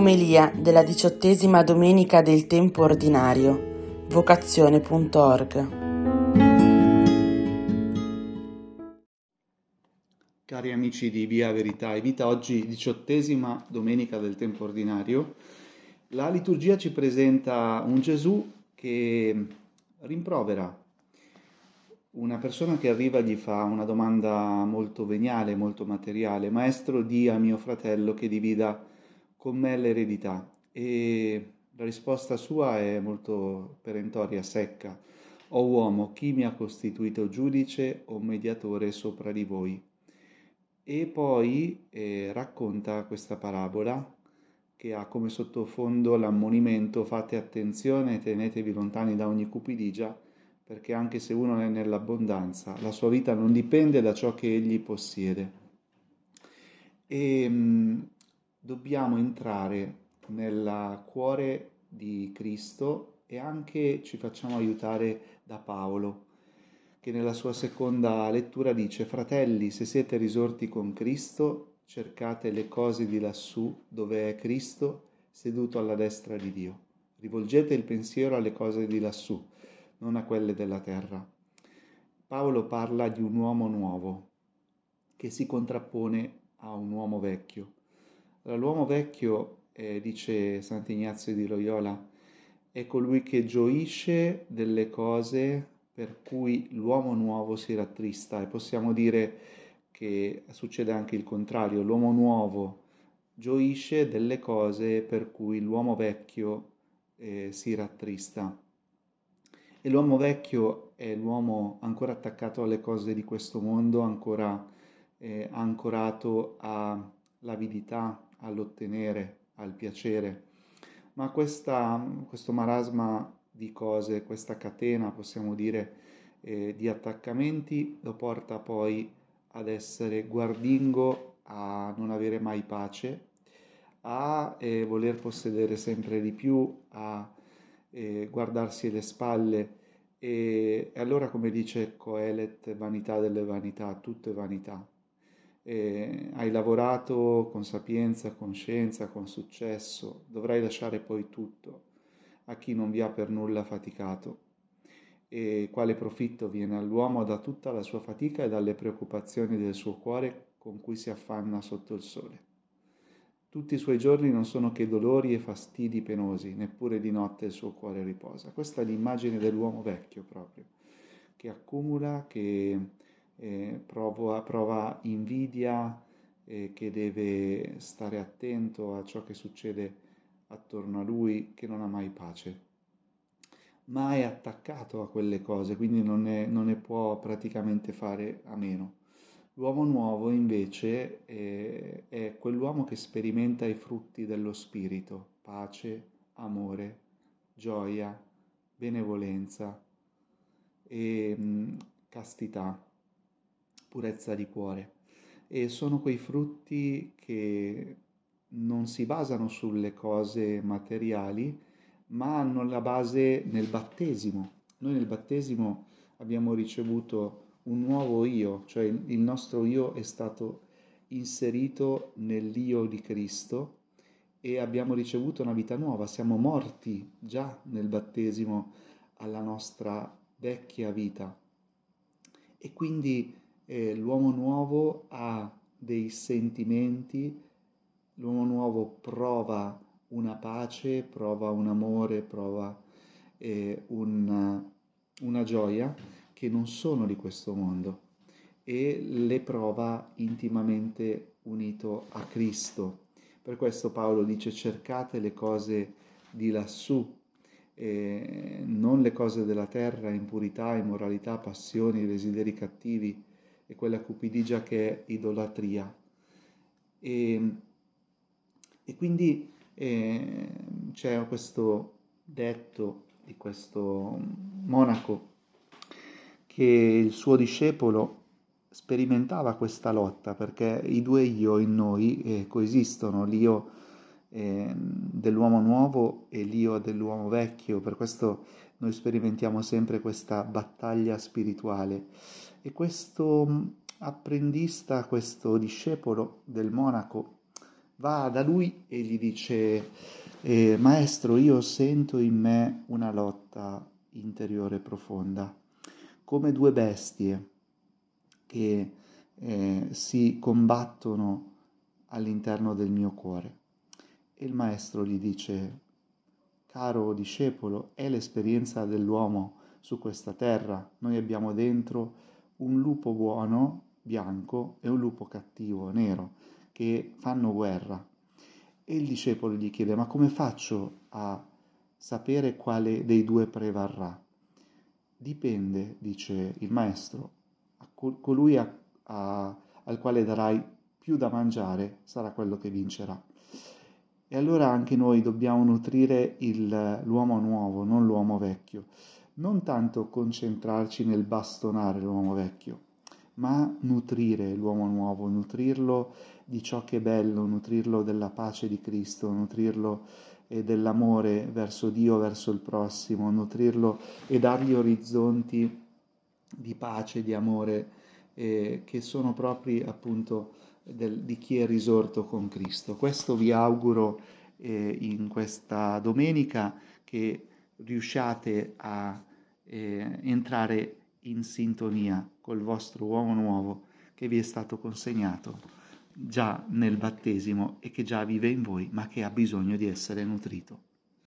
Omelia della diciottesima domenica del tempo ordinario. Vocazione.org Cari amici di Via Verità e Vita, oggi diciottesima domenica del tempo ordinario. La liturgia ci presenta un Gesù che rimprovera. Una persona che arriva gli fa una domanda molto veniale, molto materiale. Maestro, di a mio fratello che divida con me l'eredità e la risposta sua è molto perentoria, secca. O uomo, chi mi ha costituito giudice o mediatore sopra di voi? E poi eh, racconta questa parabola che ha come sottofondo l'ammonimento fate attenzione tenetevi lontani da ogni cupidigia, perché anche se uno è nell'abbondanza, la sua vita non dipende da ciò che egli possiede. E, ehm, dobbiamo entrare nel cuore di Cristo e anche ci facciamo aiutare da Paolo, che nella sua seconda lettura dice, fratelli, se siete risorti con Cristo, cercate le cose di lassù, dove è Cristo, seduto alla destra di Dio. Rivolgete il pensiero alle cose di lassù, non a quelle della terra. Paolo parla di un uomo nuovo che si contrappone a un uomo vecchio L'uomo vecchio, eh, dice Sant'Ignazio di Loyola, è colui che gioisce delle cose per cui l'uomo nuovo si rattrista e possiamo dire che succede anche il contrario, l'uomo nuovo gioisce delle cose per cui l'uomo vecchio eh, si rattrista. E l'uomo vecchio è l'uomo ancora attaccato alle cose di questo mondo, ancora eh, ancorato all'avidità, all'ottenere, al piacere. Ma questa, questo marasma di cose, questa catena, possiamo dire, eh, di attaccamenti lo porta poi ad essere guardingo, a non avere mai pace, a eh, voler possedere sempre di più, a eh, guardarsi le spalle e, e allora come dice Coelet, vanità delle vanità, tutto è vanità eh, hai lavorato con sapienza, con scienza, con successo, dovrai lasciare poi tutto a chi non vi ha per nulla faticato. E quale profitto viene all'uomo da tutta la sua fatica e dalle preoccupazioni del suo cuore con cui si affanna sotto il sole. Tutti i suoi giorni non sono che dolori e fastidi penosi, neppure di notte il suo cuore riposa. Questa è l'immagine dell'uomo vecchio proprio, che accumula, che eh, prova, prova invidia, eh, che deve stare attento a ciò che succede attorno a lui, che non ha mai pace. Ma è attaccato a quelle cose, quindi non ne, non ne può praticamente fare a meno. L'uomo nuovo invece è, è quell'uomo che sperimenta i frutti dello spirito, pace, amore, gioia, benevolenza e mh, castità purezza di cuore. E sono quei frutti che non si basano sulle cose materiali, ma hanno la base nel battesimo. Noi nel battesimo abbiamo ricevuto un nuovo io, cioè il nostro io è stato inserito nell'io di Cristo e abbiamo ricevuto una vita nuova, siamo morti già nel battesimo alla nostra vecchia vita. E quindi eh, l'uomo nuovo ha dei sentimenti, l'uomo nuovo prova una pace, prova un amore, prova eh, una, una gioia che non sono di questo mondo e le prova intimamente unito a Cristo. Per questo Paolo dice cercate le cose di lassù, eh, non le cose della terra, impurità, immoralità, passioni, desideri cattivi, e quella cupidigia che è idolatria. E, e quindi eh, c'è questo detto di questo monaco che il suo discepolo sperimentava questa lotta perché i due io in noi eh, coesistono, l'io eh, dell'uomo nuovo e l'io dell'uomo vecchio, per questo noi sperimentiamo sempre questa battaglia spirituale e questo mm, apprendista, questo discepolo del monaco, va da lui e gli dice, eh, Maestro, io sento in me una lotta interiore profonda, come due bestie che eh, si combattono all'interno del mio cuore. E il maestro gli dice, caro discepolo, è l'esperienza dell'uomo su questa terra. Noi abbiamo dentro un lupo buono, bianco, e un lupo cattivo, nero, che fanno guerra. E il discepolo gli chiede, ma come faccio a sapere quale dei due prevarrà? Dipende, dice il maestro, colui a, a, al quale darai più da mangiare sarà quello che vincerà. E allora anche noi dobbiamo nutrire il, l'uomo nuovo, non l'uomo vecchio. Non tanto concentrarci nel bastonare l'uomo vecchio, ma nutrire l'uomo nuovo, nutrirlo di ciò che è bello, nutrirlo della pace di Cristo, nutrirlo eh, dell'amore verso Dio, verso il prossimo, nutrirlo e dargli orizzonti di pace, di amore eh, che sono propri appunto del, di chi è risorto con Cristo. Questo vi auguro eh, in questa domenica che riusciate a eh, entrare in sintonia col vostro uomo nuovo che vi è stato consegnato già nel battesimo e che già vive in voi, ma che ha bisogno di essere nutrito.